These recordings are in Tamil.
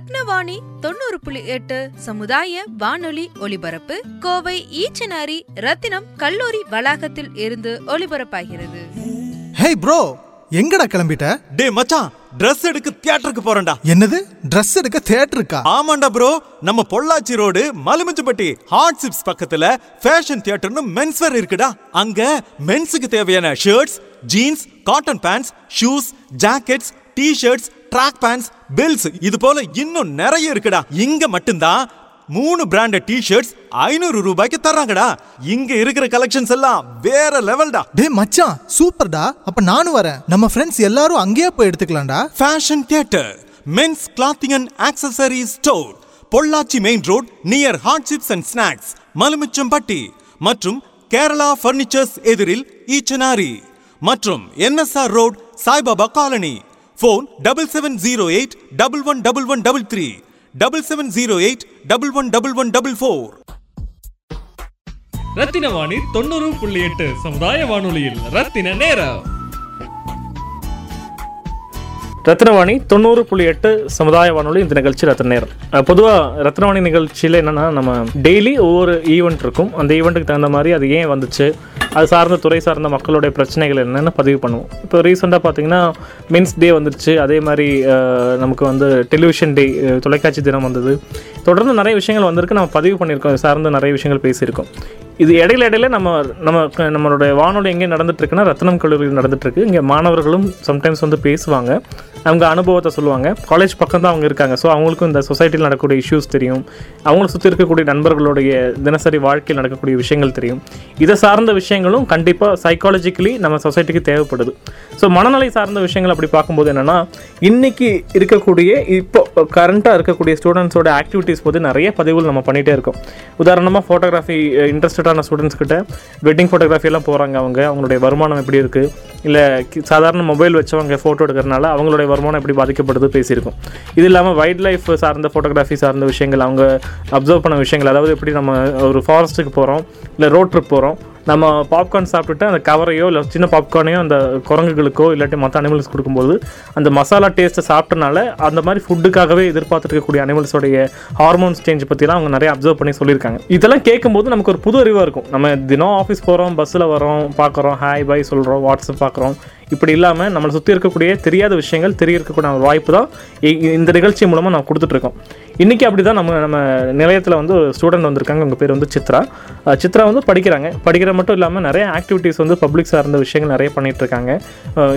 ரத்னவாணி தொண்ணூறு புள்ளி எட்டு சமுதாய வானொலி ஒலிபரப்பு கோவை ஈச்சனாரி ரத்தினம் கல்லூரி வளாகத்தில் இருந்து ஒலிபரப்பாகிறது. ஹேய் ப்ரோ எங்கடா கிளம்பிட்ட? டேய் மச்சான் Dress எடுக்க தியேட்டருக்கு போறேன்டா. என்னது? Dress எடுக்க தேட்டருக்கா ஆமாண்டா ப்ரோ நம்ம Pollachi road Malumichampatti hot chips பக்கத்துல ஃபேஷன் தியேட்டர்னு மென்ஸ்வேர் இருக்குடா. அங்க மென்ஸுக்கு தேவையான shirts jeans cotton pants shoes jackets T shirts track pants belts இது போல இன்னும் நிறைய இருக்குடா. இங்க மட்டும்தான் மூணு பிராண்டட் டி ஷர்ட்ஸ் ஐநூறு ரூபாய்க்கு தர்றாங்கடா. இங்க இருக்கிற கலெக்ஷன்ஸ் எல்லாம் வேற லெவல்டா டேய் மச்சான் சூப்பர்டா. அப்ப நானும் வரேன். நம்ம ஃப்ரெண்ட்ஸ் எல்லாரும் அங்கேயே போய் எடுத்துக்கலாம்டா. Fashion theatre men's clothing and accessory store Pollachi main road near hot chips and snacks Malumichampatti மற்றும் கேரளா ஃபர்னிச்சர்ஸ் எதிரில் ஈச்சனாரி மற்றும் NSR road Saibaba colony. Phone double seven zero eight double one double one double three double seven zero eight double one double one double four Rathina Vani தொண்ணூறு புள்ளி எட்டு சமுதாய வானொலியில் ரத்தின நேரம். ரத்னவாணி தொண்ணூறு புள்ளி எட்டு சமுதாய வானொலி இந்த நிகழ்ச்சி ரத்ன நேரம். பொதுவாக ரத்னவாணி நிகழ்ச்சியில் என்னென்னா நம்ம டெய்லி ஒவ்வொரு ஈவெண்ட் இருக்கும். அந்த ஈவெண்ட்டுக்கு தகுந்த மாதிரி அது ஏன் வந்துச்சு? அது சார்ந்த துறை சார்ந்த மக்களுடைய பிரச்சனைகள் என்னென்னு பதிவு பண்ணுவோம். இப்போ ரீசெண்டாக பார்த்தீங்கன்னா மென்ஸ் டே வந்துருச்சு. அதே மாதிரி நமக்கு வந்து டெலிவிஷன் டே தொலைக்காட்சி தினம் வந்தது. தொடர்ந்து நிறைய விஷயங்கள் வந்திருக்கு. நம்ம பதிவு பண்ணியிருக்கோம். சார்ந்து நிறைய விஷயங்கள் பேசியிருக்கோம். இது இடையில இடையில நம்ம நம்ம நம்மளுடைய வானொலி எங்கே நடந்துட்டுருக்குன்னா ரத்னம் கல்லூரியில் நடந்துட்டுருக்கு. இங்கே மாணவர்களும் சம்டைம்ஸ் வந்து பேசுவாங்க. அவங்க அனுபவத்தை சொல்லுவாங்க. காலேஜ் பக்கம் தான் அவங்க இருக்காங்க. ஸோ அவங்களுக்கும் இந்த சொசைட்டியில் நடக்கக்கூடிய இஷ்யூஸ் தெரியும். அவங்கள சுற்றி இருக்கக்கூடிய நண்பர்களுடைய தினசரி வாழ்க்கையில் நடக்கக்கூடிய விஷயங்கள் தெரியும். இதை சார்ந்த விஷயங்களும் கண்டிப்பாக சைக்காலஜிக்கலி நம்ம சொசைட்டிக்கு தேவைப்படுது. ஸோ மனநிலை சார்ந்த விஷயங்கள் அப்படி பார்க்கும்போது என்னென்னா இன்றைக்கி இருக்கக்கூடிய இப்போ கரண்ட்டாக இருக்கக்கூடிய ஸ்டூடெண்ட்ஸோட ஆக்டிவிட்டி ஆக்டிவிட்டீஸ் போது நிறைய பதிவுகள் நம்ம பண்ணிகிட்டே இருக்கோம். உதாரணமாக ஃபோட்டோகிராஃபி இன்ட்ரெஸ்டடான ஸ்டூடெண்ட்ஸ் கிட்ட வெட்டிங் ஃபோட்டோகிராஃபியெல்லாம் போகிறாங்க அவங்க. அவங்களுடைய வருமானம் எப்படி இருக்குது இல்லை சாதாரண மொபைல் வச்சவங்க ஃபோட்டோ எடுக்கிறனால அவங்களுடைய வருமானம் எப்படி பாதிக்கப்படுது பேசியிருக்கோம். இது இல்லாமல் வைல்ட் லைஃப் சார்ந்த ஃபோட்டோகிராஃபி சார்ந்த விஷயங்கள் அவங்க அப்சர்வ் பண்ண விஷயங்கள் அதாவது எப்படி நம்ம ஒரு ஃபாரஸ்ட்டுக்கு போகிறோம் இல்லை ரோட் ட்ரிப் போகிறோம் நம்ம பாப்கார்ன் சாப்பிட்டுட்டு அந்த கவரையோ இல்லை சின்ன பாப்கார்னையோ அந்த குரங்குகளுக்கோ இல்லாட்டி மற்ற அனிமல்ஸ் கொடுக்கும்போது அந்த மசாலா டேஸ்ட்டை சாப்பிட்டனால அந்த மாதிரி ஃபுட்டுக்காகவே எதிர்பார்த்துருக்கக்கூடிய அனிமல்ஸோடைய ஹார்மோன்ஸ் சேஞ்ச் பற்றிலாம் அவங்க நிறைய அப்சர்வ் பண்ணி சொல்லியிருக்காங்க. இதெல்லாம் கேட்கும்போது நமக்கு ஒரு புது அறிவாக இருக்கும். நம்ம தினம் ஆஃபீஸ் போகிறோம் பஸ்ஸில் வரோம் பார்க்குறோம் ஹாய் பாய் சொல்கிறோம் வாட்ஸ்அப் பார்க்குறோம் இப்படி இல்லாமல் நம்மளை சுற்றி இருக்கக்கூடிய தெரியாத விஷயங்கள் தெரிய இருக்கக்கூடிய வாய்ப்பு தான் இந்த நிகழ்ச்சி மூலமாக நான் கொடுத்துட்ருக்கோம் இன்றைக்கி அப்படி தான் நம்ம நம்ம நிலையத்தில் வந்து ஒரு ஸ்டூடெண்ட் வந்திருக்காங்க. அவங்க பேர் வந்து சித்ரா. சித்ரா வந்து படிக்கிறாங்க. படிக்கிற மட்டும் இல்லாமல் நிறைய ஆக்டிவிட்டீஸ் வந்து பப்ளிக் சார்ந்த விஷயங்கள் நிறைய பண்ணிகிட்ருக்காங்க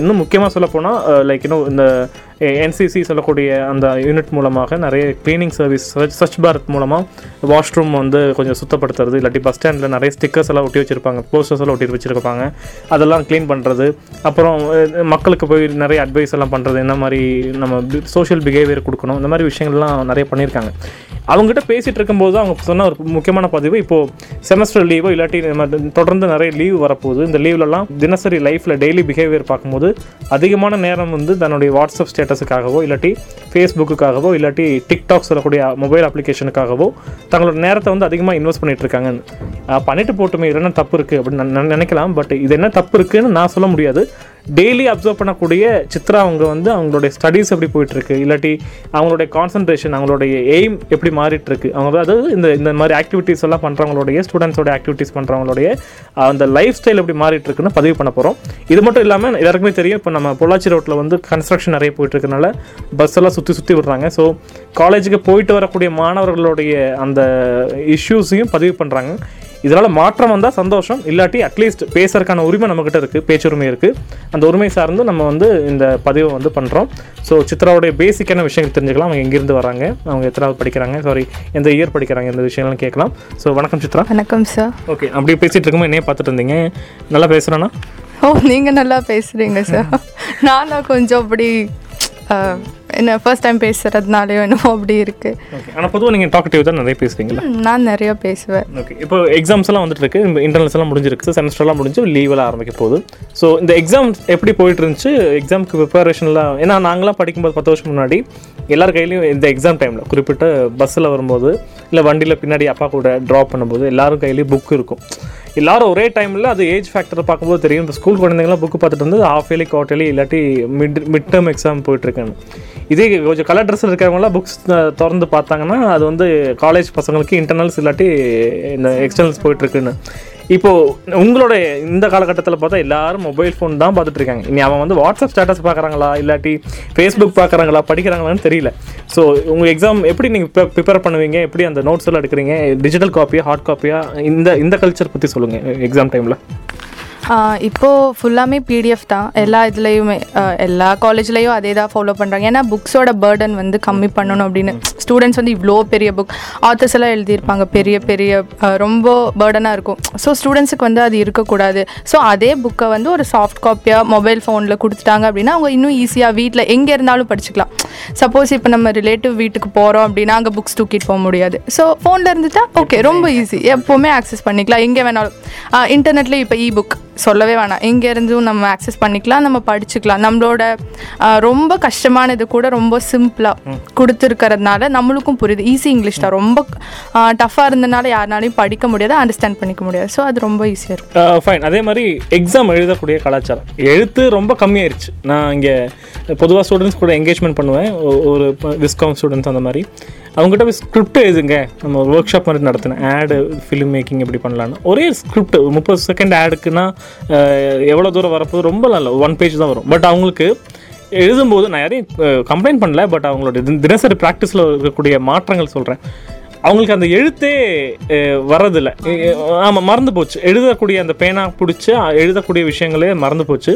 இன்னும் முக்கியமாக சொல்லப்போனால் லைக் இன்னும் இந்த என்சிசி சொல்லக்கூடிய அந்த யூனிட் மூலமாக நிறைய க்ளீனிங் சர்வீஸ் ஸ்வச் பாரத் மூலமாக வாஷ்ரூம் வந்து கொஞ்சம் சுத்தப்படுத்துறது. இல்லாட்டி பஸ் ஸ்டாண்டில் நிறைய ஸ்டிக்கர்ஸ் எல்லாம் ஒட்டி வச்சுருப்பாங்க. போஸ்டர்ஸ் எல்லாம் ஒட்டி வச்சுருப்பாங்க. அதெல்லாம் க்ளீன் பண்ணுறது அப்புறம் மக்களுக்கு போய் நிறைய அட்வைஸ் எல்லாம் பண்ணுறது என்ன மாதிரி நம்ம சோஷியல் பிஹேவியர் கொடுக்கணும் இந்த மாதிரி விஷயங்கள்லாம் நிறைய பண்ணியிருக்காங்க. அவங்ககிட்ட பேசிகிட்டு இருக்கும்போது அவங்க சொன்ன ஒரு முக்கியமான பதிவு இப்போது செமஸ்டர் லீவோ இல்லாட்டி நம்ம தொடர்ந்து நிறைய லீவ் வரப்போகுது. இந்த லீவ்லலாம் தினசரி லைஃப்பில் டெய்லி பிஹேவியர் பார்க்கும்போது அதிகமான நேரம் வந்து தன்னுடைய வாட்ஸ்அப் ஸ்டேட்டஸுக்காகவோ இல்லாட்டி ஃபேஸ்புக்குக்காகவோ இல்லாட்டி டிக்டாக் சொல்லக்கூடிய மொபைல் அப்ளிகேஷனுக்காகவோ தங்களோட நேரத்தை வந்து அதிகமாக இன்வெஸ்ட் பண்ணிகிட்டு இருக்காங்க. பண்ணிட்டு போட்டுமே இது என்ன தப்பு இருக்குது அப்படின்னு நினைக்கலாம். பட் இது என்ன தப்பு இருக்குன்னு நான் சொல்ல முடியாது. டெய்லி அப்சர்வ் பண்ணக்கூடிய சித்ரா அவங்க வந்து அவங்களுடைய ஸ்டடீஸ் எப்படி போயிட்டுருக்கு இல்லாட்டி அவங்களுடைய கான்சன்ட்ரேஷன் அவங்களுடைய எய்ம் எப்படி மாறிட்டுருக்கு அவங்க அதாவது இந்த இந்த மாதிரி ஆக்டிவிட்டீஸ் எல்லாம் பண்ணுறவங்களுடைய ஸ்டூடெண்ட்ஸோட ஆக்டிவிட்டீஸ் பண்ணுறவங்களுடைய அந்த லைஃப் ஸ்டைல் எப்படி மாறிட்டுருக்குன்னு பதிவு பண்ண போகிறோம் இது மட்டும் இல்லாமல் எல்லாருக்குமே தெரியும் இப்போ நம்ம பொள்ளாச்சி ரோட்டில் வந்து கன்ஸ்ட்ரக்ஷன் நிறைய போயிட்டுருக்கனால பஸ் எல்லாம் சுற்றி சுற்றி விடுறாங்க. ஸோ காலேஜுக்கு போயிட்டு வரக்கூடிய மாணவர்களுடைய அந்த இஷ்யூஸையும் பதிவு பண்ணுறாங்க இதனால் மாற்றம் வந்தால் சந்தோஷம். இல்லாட்டி அட்லீஸ்ட் பேசுறதுக்கான உரிமை நம்மக்கிட்ட இருக்குது பேச்சுரிமை இருக்குது அந்த உரிமை சார்ந்து நம்ம வந்து இந்த பதிவை வந்து பண்ணுறோம் ஸோ சித்ராவுடைய பேசிக்கான விஷயங்கள் தெரிஞ்சுக்கலாம். அவங்க எங்கேருந்து வராங்க? அவங்க எத்தனாவது படிக்கிறாங்க? சாரி எந்த இயர் படிக்கிறாங்க? இந்த விஷயங்கள்லாம் கேட்கலாம். ஸோ வணக்கம் சித்ரா. வணக்கம் சார் ஓகே அப்படி பேசிகிட்டு இருக்கும்போது என்னையே பார்த்துட்டு இருந்தீங்க. நல்லா பேசுகிறேன்னா ஓ நீங்கள் நல்லா பேசுகிறீங்க சார் நானும் கொஞ்சம் அப்படி என்ன ஃபர்ஸ்ட் டைம் பேசுகிறதுனாலையோ என்னமோ அப்படி இருக்குது ஓகே ஆனால் பொதுவாக நீங்கள் டாக்டிவ் தான் நிறைய பேசுவீங்களா நான் நிறைய பேசுவேன். ஓகே இப்போ எக்ஸாம்ஸ் எல்லாம் வந்துட்டு இருக்கு இன்டர்னல்ஸ் எல்லாம் முடிஞ்சிருக்கு. செமஸ்டர்லாம் முடிஞ்சு லீவெல்லாம் ஆரம்பிக்க போகுது. ஸோ இந்த எக்ஸாம் எப்படி போயிட்டு இருந்துச்சு எக்ஸாம்க்கு ப்ரிப்பரேஷன்லாம் ஏன்னா நாங்களாம் படிக்கும்போது பத்து வருஷம் முன்னாடி எல்லார் கையிலையும் இந்த எக்ஸாம் டைமில் குறிப்பிட்ட பஸ்ஸில் வரும்போது இல்லை வண்டியில் பின்னாடி அப்பா கூட ட்ராப் பண்ணும்போது எல்லாரும் கையிலையும் புக் இருக்கும். எல்லாரும் ஒரே டைமில் அது ஏஜ் ஃபேக்டரை பார்க்கும்போது தெரியும். இப்போ ஸ்கூல் குழந்தைங்களாம் புக்கு பார்த்துட்டு வந்து ஆஃப் இயர்லி குவார்டர்லி இல்லாட்டி மிட் மிட் டேர்ம் எக்ஸாம் போயிட்டுருக்காங்க. இதே கொஞ்சம் கலர் ட்ரெஸ்ஸில் இருக்கிறவங்களாம் புக்ஸ் திறந்து பார்த்தாங்கன்னா அது வந்து காலேஜ் பசங்களுக்கு இன்டர்னல்ஸ் இல்லாட்டி இந்த எக்ஸ்டர்னல்ஸ் போயிட்டுருக்குன்னு. இப்போது உங்களோட இந்த காலகட்டத்தில் பார்த்தா எல்லாரும் மொபைல் ஃபோன் தான் பார்த்துட்டு இருக்காங்க. இனி அவன் வந்து வாட்ஸ்அப் ஸ்டேட்டஸ் பார்க்குறாங்களா? இல்லாட்டி ஃபேஸ்புக் பார்க்குறாங்களா? படிக்கிறாங்களான்னு தெரியல. ஸோ உங்கள் எக்ஸாம் எப்படி நீங்கள் ப்ரிப்பேர் பண்ணுவீங்க? எப்படி அந்த நோட்ஸ் எல்லாம் எடுக்கிறீங்க? டிஜிட்டல் காப்பியா ஹார்ட் காப்பியா இந்த இந்த கல்ச்சர் பற்றி சொல்லுங்கள் எக்ஸாம் டைமில் இப்போது ஃபுல்லாமே பிடிஎஃப் தான். எல்லா இதுலேயுமே எல்லா காலேஜ்லேயும் அதே தான் ஃபாலோ பண்ணுறாங்க ஏன்னா புக்ஸோட பேர்டன் வந்து கம்மி பண்ணணும் அப்படின்னு. ஸ்டூடெண்ட்ஸ் வந்து இவ்வளோ பெரிய புக் ஆத்தர்ஸ் எல்லாம் எழுதியிருப்பாங்க. பெரிய பெரிய ரொம்ப பேர்டனாக இருக்கும். ஸோ ஸ்டூடெண்ட்ஸுக்கு வந்து அது இருக்கக்கூடாது. ஸோ அதே புக்கை வந்து ஒரு சாஃப்ட் காப்பியாக மொபைல் ஃபோனில் கொடுத்துட்டாங்க அப்படின்னா அவங்க இன்னும் ஈஸியாக வீட்டில் எங்கே இருந்தாலும் படிச்சுக்கலாம். சப்போஸ் இப்போ நம்ம ரிலேட்டிவ் வீட்டுக்கு போகிறோம் அப்படின்னா அங்கே புக்ஸ் தூக்கிட்டு போக முடியாது. ஸோ ஃபோனில் இருந்துட்டா ஓகே ரொம்ப ஈஸி எப்போவுமே ஆக்சஸ் பண்ணிக்கலாம். எங்கே வேணாலும். இன்டர்நெட்லேயே இப்போ இ புக் சொல்லவே வேணாம். எங்கே இருந்தும் நம்ம ஆக்சஸ் பண்ணிக்கலாம் நம்ம படிச்சுக்கலாம். நம்மளோட ரொம்ப கஷ்டமானது கூட ரொம்ப சிம்பிளாக கொடுத்துருக்கறதுனால நம்மளுக்கும் புரியுது. ஈஸி இங்கிலீஷ் தான். ரொம்ப டஃப்பாக இருந்தனால யாருனாலையும் படிக்க முடியாது அண்டர்ஸ்டாண்ட் பண்ணிக்க முடியாது. ஸோ அது ரொம்ப ஈஸியாக இருக்கும் ஃபைன் அதே மாதிரி எக்ஸாம் எழுதக்கூடிய கலாச்சாரம். எழுத்து ரொம்ப கம்மியாயிருச்சு. நான் இங்கே பொதுவாக ஸ்டூடெண்ட்ஸ் கூட என்கேஜ்மெண்ட் பண்ணுவேன். ஒரு விஸ்காம் ஸ்டூடெண்ட்ஸ் அந்த மாதிரி. அவங்ககிட்ட போய் ஸ்கிரிப்ட் எழுதுங்க. நம்ம ஒர்க் ஷாப் மாதிரி நடத்தினேன் ஆடு ஃபிலிம் மேக்கிங் எப்படி பண்ணலான்னு ஒரே ஸ்கிரிப்ட் முப்பது செகண்ட் ஆடுக்குன்னா எவ்வளோ தூரம் வரப்போது ரொம்ப நல்ல ஒன் பேஜ் தான் வரும். பட் அவங்களுக்கு எழுதும்போது நான் யாரையும் கம்ப்ளைண்ட் பண்ணல. பட் அவங்களோட தினசரி ப்ராக்டிஸில் இருக்கக்கூடிய மாற்றங்கள் சொல்கிறேன் அவங்களுக்கு அந்த எழுத்தே அஹ், வர்றதில்ல. ஆமாம் மறந்து போச்சு. எழுதக்கூடிய அந்த பேனா பிடிச்சி எழுதக்கூடிய விஷயங்களே மறந்து போச்சு.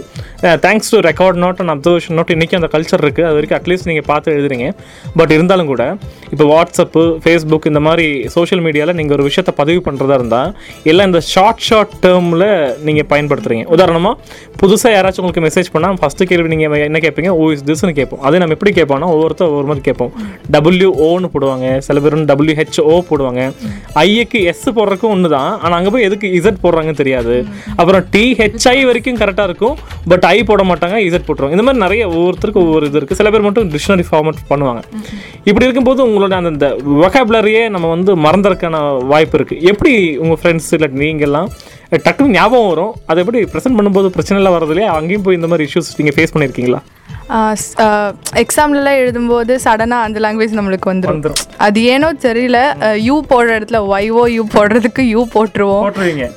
Thanks to record note and observation note இன்றைக்கி அந்த கல்ச்சர் இருக்குது அது வரைக்கும் அட்லீஸ்ட் நீங்கள் பார்த்து எழுதுறீங்க. பட் இருந்தாலும் கூட இப்போ வாட்ஸ்அப்பு ஃபேஸ்புக் இந்த மாதிரி சோஷியல் மீடியாவில் நீங்கள் ஒரு விஷயத்தை பதிவு பண்ணுறதா இருந்தால் எல்லாம் இந்த ஷார்ட் ஷார்ட் டேர்மில் நீங்கள் பயன்படுத்துகிறீங்க உதாரணமாக புதுசாக யாராச்சும் உங்களுக்கு மெசேஜ் பண்ணால் ஃபஸ்ட்டு கேள்வி நீங்கள் என்ன கேட்பீங்க? ஓ இஸ் திஸ்னு கேட்போம். அதே நம்ம எப்படி கேட்போம்னா ஒவ்வொருத்தர் ஒவ்வொரு மாதிரி கேட்போம். டபிள்யூ ஓன்னு போடுவாங்க. சில பேர் டபிள்யூ ஓ போடுவாங்க. ஐஏக்கு எஸ் போடுறதுக்கும் ஒன்று தான் ஆனால் அங்கே போய் எதுக்கு இசட் போடுறாங்கன்னு தெரியாது. அப்புறம் டிஹெச்ஐ வரைக்கும் கரெக்டாக இருக்கும். பட் ஐ போட மாட்டாங்க இசட் போட்டுருவாங்க. இந்த மாதிரி நிறைய ஒவ்வொருத்தருக்கும் ஒவ்வொரு இது இருக்குது சில பேர் மட்டும் டிக்ஷனரி ஃபார்மட் பண்ணுவாங்க. இப்படி இருக்கும்போது உங்களோட அந்த அந்த வொக்காபுலரியே நம்ம வந்து மறந்துறக்கான வாய்ப்பு இருக்குது எப்படி உங்கள் ஃப்ரெண்ட்ஸ் இல்லை நீங்கள்லாம் டக்குன்னு ஞாபகம் வரும்? அதை எப்படி ப்ரெசென்ட் பண்ணும்போது பிரச்சனை எல்லாம் வரது அங்கேயும் போய் இந்த மாதிரி இஷ்யூஸ் நீங்கள் ஃபேஸ் பண்ணியிருக்கீங்களா? எக்ஸாம்லலாம் எழுதும்போது சடனாக அந்த லாங்குவேஜ் நம்மளுக்கு வந்துடும். அது ஏனோ தெரியல யூ போடுற இடத்துல ஒய்ஓ யூ போடுறதுக்கு யூ போட்டுருவோம்.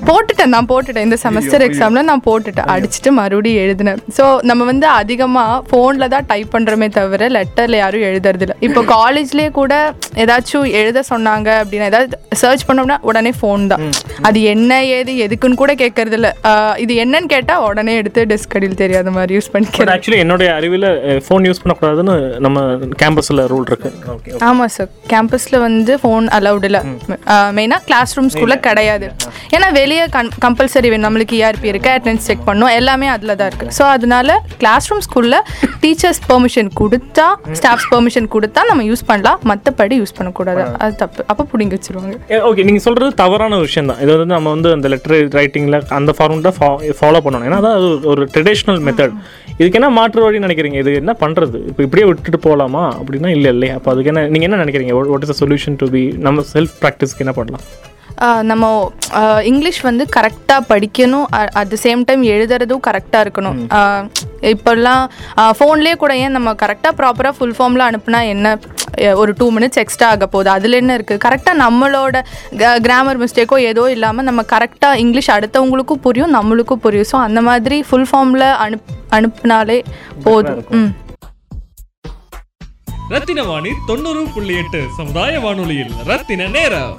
போட்டுட்டேன் நான் போட்டுட்டேன். இந்த செமஸ்டர் எக்ஸாமில் நான் போட்டுட்டேன். அடிச்சுட்டு மறுபடியும் எழுதினேன். ஸோ நம்ம வந்து அதிகமாக ஃபோனில் தான் டைப் பண்ணுறோமே தவிர லெட்டரில் யாரும் எழுதுறதில்ல இப்போ காலேஜ்லேயே கூட ஏதாச்சும் எழுத சொன்னாங்க அப்படின்னா ஏதாவது சர்ச் பண்ணோம்னா உடனே ஃபோன் தான். அது என்ன ஏது எதுக்குன்னு கூட கேட்கறது இல்ல. ஆஹ் இது என்னன்னு கேட்டால் உடனே எடுத்து டெஸ்க் அடியில் தெரியாத மாதிரி யூஸ் பண்ணிக்கிறேன். ஆக்சுவலி என்னுடைய அறிவில் ஃபோன் யூஸ் பண்ணக்கூடாதுன்னு நம்ம கேம்பஸில் ரூல் இருக்கு. ஓகே ஆமாம் சார் கேம்பஸில் வந்து ஃபோன் அலௌட் இல்லை. மெயினாக கிளாஸ் ரூம்ஸ்குள்ளே கிடையாது. ஏன்னா வெளியே கன் கம்பல்சரி வேணும். நம்மளுக்கு இஆர்பி இருக்குது அட்டெண்டன்ஸ் செக் பண்ணணும் எல்லாமே அதில் தான் இருக்குது ஸோ அதனால கிளாஸ் ரூம்ஸ்குள்ளே டீச்சர்ஸ் பெர்மிஷன் கொடுத்தா ஸ்டாஃப்ஸ் பெர்மிஷன் கொடுத்தா நம்ம யூஸ் பண்ணலாம். மற்றபடி யூஸ் பண்ணக்கூடாது. அது தப்பு. அப்போ பிடிங்கி வச்சிருவாங்க. ஓகே நீங்கள் சொல்கிறது தவறான விஷயம் தான். இது வந்து நம்ம வந்து அந்த லெட்டர் ரைட்டிங்கில் அந்த ஃபார்ம் தான் ஃபாலோ பண்ணணும். ஏன்னா அது ஒரு ட்ரெடிஷ்னல் மெத்தட் இதுக்கு என்ன மாற்று வழி நினைக்கிறீங்க? இது என்ன பண்ணுறது இப்போ இப்படியே விட்டுட்டு போகலாமா அப்படின்னா இல்லை இல்லையா? அப்போ அதுக்கு என்ன நீங்கள் என்ன நினைக்கிறீங்க? What is a solution to be நம்ம செல்ஃப் ப்ராக்டிஸ்க்கு என்ன பண்ணலாம்? நம்ம இங்கிலீஷ் வந்து கரெக்டாக படிக்கணும். அட் த சேம் டைம் எழுதுறதும் கரெக்டாக இருக்கணும். இப்போல்லாம் ஃபோன்லேயே கூட ஏன் நம்ம கரெக்டாக ப்ராப்பராக ஃபுல் ஃபார்மில் அனுப்புனா என்ன? ஒரு டூ மினிட்ஸ் எக்ஸ்ட்ரா ஆக போகுது. அதில் என்ன இருக்குது கரெக்டாக நம்மளோட கிராமர் மிஸ்டேக்கோ ஏதோ இல்லாமல் நம்ம கரெக்டாக இங்கிலீஷ் அடுத்தவங்களுக்கும் புரியும் நம்மளுக்கும் புரியும். ஸோ அந்த மாதிரி ஃபுல் ஃபார்மில் அனுப் அனுப்புனாலே போதும். ம். ரத்தின வாணி தொண்ணூறு புள்ளி எட்டு சமுதாய வானொலியில் ரத்தின நேரம்.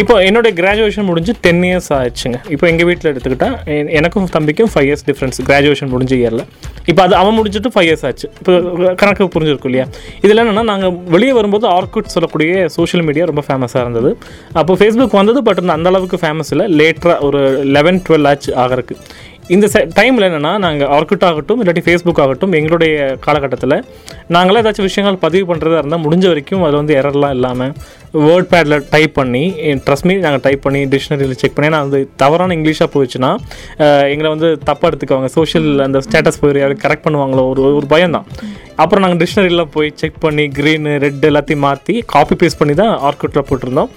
இப்போ என்னுடைய கிராஜுவேஷன் முடிஞ்சு டென் இயர்ஸ் ஆயிடுச்சுங்க. இப்போ எங்கள் வீட்டில் எடுத்துக்கிட்டால் எனக்கும் தம்பிக்கும் ஃபைவ் இயர்ஸ் டிஃப்ரென்ஸ் கிராஜுவேஷன் முடிஞ்ச இயரில் இப்போ அது அவன் முடிஞ்சிட்டு ஃபைவ் இயர்ஸ் ஆச்சு. இப்போ கணக்கு புரிஞ்சிருக்கும் இல்லையா? இதில் என்னென்னா நாங்கள் வெளியே வரும்போது ஆர்குட் சொல்லக்கூடிய சோஷியல் மீடியா ரொம்ப ஃபேமஸாக இருந்தது. அப்போ ஃபேஸ்புக் வந்தது பட் அந்த அளவுக்கு ஃபேமஸ் இல்லை. லேட்டராக ஒரு லெவன் டுவெல் ஆச்சு ஆகிறதுக்கு. இந்த டைமில் என்னென்னா நாங்கள் ஆர்குட் ஆகட்டும் இல்லாட்டி ஃபேஸ்புக் ஆகட்டும் எங்களுடைய காலகட்டத்தில் நாங்களாம் ஏதாச்சும் விஷயங்கள் பதிவு பண்ணுறதா இருந்தால் முடிஞ்ச வரைக்கும் அதில் வந்து எரர்லாம் இல்லாமல் வேர்ட் பேடில் டைப் பண்ணி ட்ரஸ்ட் மீ நாங்கள் டைப் பண்ணி டிக்ஷனரியில் செக் பண்ணி நான் வந்து தவறான இங்கிலீஷாக போயிடுச்சுன்னா எங்களை வந்து தப்பாக எடுத்துக்குவாங்க. சோஷியல் அந்த ஸ்டேட்டஸ் போய் கரெக்ட் பண்ணுவாங்களோ ஒரு ஒரு பயம் தான் அப்புறம் நாங்கள் டிக்ஷனரியில் போய் செக் பண்ணி க்ரீனு ரெட் எல்லாத்தையும் மாற்றி காப்பி பேஸ்ட் பண்ணி தான் ஆர்குட்டில் போட்டிருந்தோம்.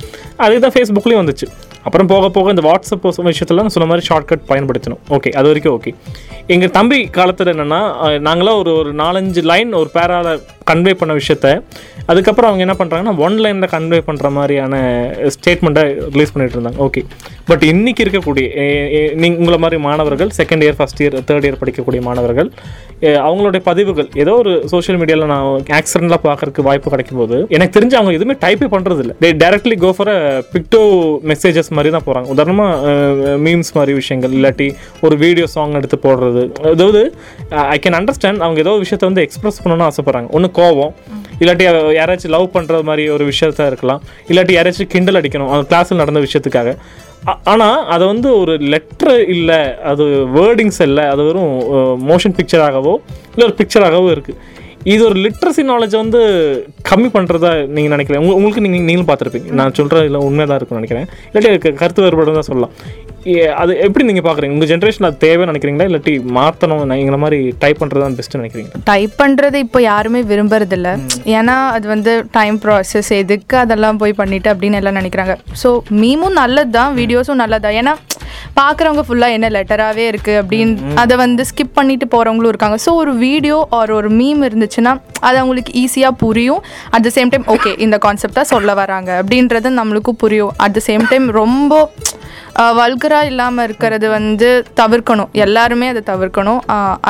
அதுக்கு தான் ஃபேஸ்புக்லேயும் வந்துச்சு. அப்புறம் போக போக இந்த வாட்ஸ்அப் விஷயத்தில் நான் சொன்ன மாதிரி ஷார்ட்கட் பயன்படுத்தணும். ஓகே அது வரைக்கும் ஓகே எங்கள் தம்பி காலத்தில் என்னென்னா நாங்களாம் ஒரு ஒரு நாலஞ்சு லைன் ஒரு பேரால் கன்வே பண்ண விஷயத்த அதுக்கப்புறம் அவங்க என்ன பண்ணுறாங்கன்னா ஒன் லைனில் கன்வே பண்ணுற மாதிரியான ஸ்டேட்மெண்ட்டை ரிலீஸ் பண்ணிட்டு இருந்தாங்க. ஓகே பட் இன்னைக்கு இருக்கக்கூடிய நீங்கள் உங்களை மாதிரி மாணவர்கள் second year first year third year படிக்கக்கூடிய மாணவர்கள் அவங்களுடைய பதிவுகள் ஏதோ ஒரு சோஷியல் மீடியாவில் நான் ஆக்சிடென்ட்லாம் பார்க்கறதுக்கு வாய்ப்பு கிடைக்கும் போது எனக்கு தெரிஞ்சு அவங்க எதுவுமே டைப்பே பண்ணுறது இல்லை they directly go for picto messages மாதிரி தான் போகிறாங்க உதாரணமாக மீம்ஸ் மாதிரி விஷயங்கள் இல்லாட்டி ஒரு வீடியோ சாங் எடுத்து போடுறது. அதாவது ஐ கேன் அண்டர்ஸ்டாண்ட் அவங்க ஏதோ விஷயத்த விஷயத்தை வந்து எக்ஸ்ப்ரெஸ் பண்ணணும்னு ஆசைப்பட்றாங்க. ஒன்று கோவம் இல்லாட்டி யாராச்சும் லவ் பண்ணுற மாதிரி ஒரு விஷயத்த இருக்கலாம். இல்லாட்டி யாராச்சும் கிண்டல் அடிக்கணும் அந்த கிளாஸில் நடந்த விஷயத்துக்காக. ஆனால் அதை வந்து ஒரு லெட்ரு இல்லை அது வேர்டிங்ஸ் இல்லை அது வெறும் மோஷன் பிக்சராகவோ இல்லை ஒரு பிக்சராகவோ இருக்குது இது ஒரு லிட்ரஸி நாலேஜ் வந்து கம்மி பண்ணுறதா நீங்கள் நினைக்கிறேன் உங்க- உங்களுக்கு நீங்கள் நீங்களும் பார்த்துருப்பீங்க. நான் சொல்கிறது இல்லை உண்மையாக தான் இருக்கும்னு நினைக்கிறேன். இல்லாட்டி கருத்து வேறுபாடு தான் சொல்லலாம். அது எப்படி நீங்கள் பார்க்குறீங்க? உங்கள் ஜென்ரேஷன் அது தேவைன்னு நினைக்கிறீங்களா? இல்லாட்டி மாற்றணும் எங்களை மாதிரி டைப் பண்ணுறது தான் பெஸ்ட்டு நினைக்கிறீங்க டைப் பண்ணுறது இப்போ யாருமே விரும்புறதில்ல. ஏன்னா அது வந்து டைம் ப்ராசஸ் எதுக்கு அதெல்லாம் போய் பண்ணிட்டு அப்படின்னு எல்லாம் நினைக்கிறாங்க. ஸோ மீமும் நல்லது தான் வீடியோஸும் நல்லது தான் ஏன்னா பார்க்குறவங்க ஃபுல்லாக என்ன லெட்டராகவே இருக்குது அப்படின்னு அதை வந்து ஸ்கிப் பண்ணிட்டு போகிறவங்களும் இருக்காங்க. ஸோ ஒரு வீடியோ ஆர் ஒரு மீம் இருந்துச்சுன்னா அது அவங்களுக்கு ஈஸியாக புரியும். At the same time okay இந்த கான்செப்டாக சொல்ல வராங்க. அப்படின்றது நம்மளுக்கும் புரியும். அட் த சேம் டைம் ரொம்ப வல்கராக இல்லாமல் இருக்கிறது வந்து தவிர்க்கணும். எல்லாருமே அதை தவிர்க்கணும்.